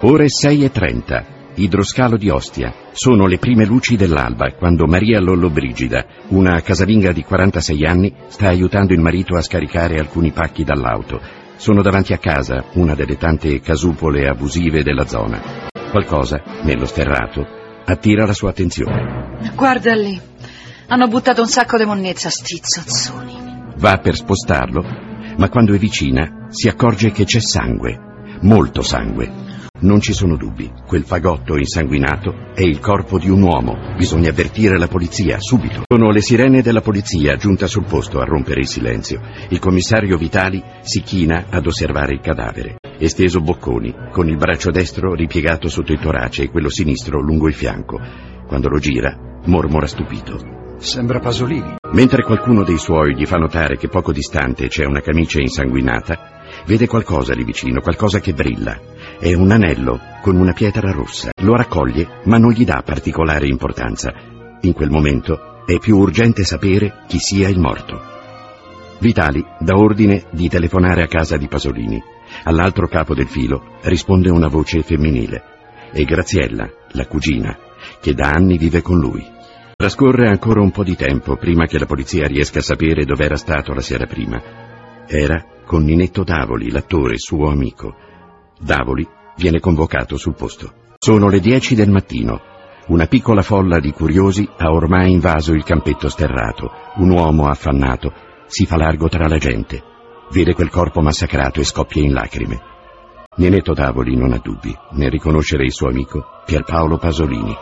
Ore 6.30. Idroscalo di Ostia. Sono le prime luci dell'alba quando Maria Lollobrigida, una casalinga di 46 anni, sta aiutando il marito a scaricare alcuni pacchi dall'auto. Sono davanti a casa, una delle tante casupole abusive della zona. Qualcosa, nello sterrato, attira la sua attenzione. Guarda lì. Hanno buttato un sacco di monnezza, sti zozzoni. Va per spostarlo, ma quando è vicina si accorge che c'è sangue, molto sangue. Non ci sono dubbi, quel fagotto insanguinato è il corpo di un uomo. Bisogna avvertire la polizia, subito. Sono le sirene della polizia giunta sul posto a rompere il silenzio. Il commissario Vitali si china ad osservare il cadavere. Esteso bocconi, con il braccio destro ripiegato sotto il torace e quello sinistro lungo il fianco. Quando lo gira, mormora stupito. Sembra Pasolini. Mentre qualcuno dei suoi gli fa notare che poco distante c'è una camicia insanguinata, vede qualcosa lì vicino, qualcosa che brilla. È un anello con una pietra rossa. Lo raccoglie, ma non gli dà particolare importanza. In quel momento è più urgente sapere chi sia il morto. Vitali dà ordine di telefonare a casa di Pasolini. All'altro capo del filo risponde una voce femminile. È Graziella, la cugina, che da anni vive con lui. Trascorre ancora un po' di tempo prima che la polizia riesca a sapere dove era stato la sera prima. Era con Ninetto Davoli, l'attore suo amico. Davoli viene convocato sul posto. Sono le dieci del mattino. Una piccola folla di curiosi ha ormai invaso il campetto sterrato. Un uomo affannato si fa largo tra la gente. Vede quel corpo massacrato e scoppia in lacrime. Ninetto Davoli non ha dubbi nel riconoscere il suo amico Pierpaolo Pasolini.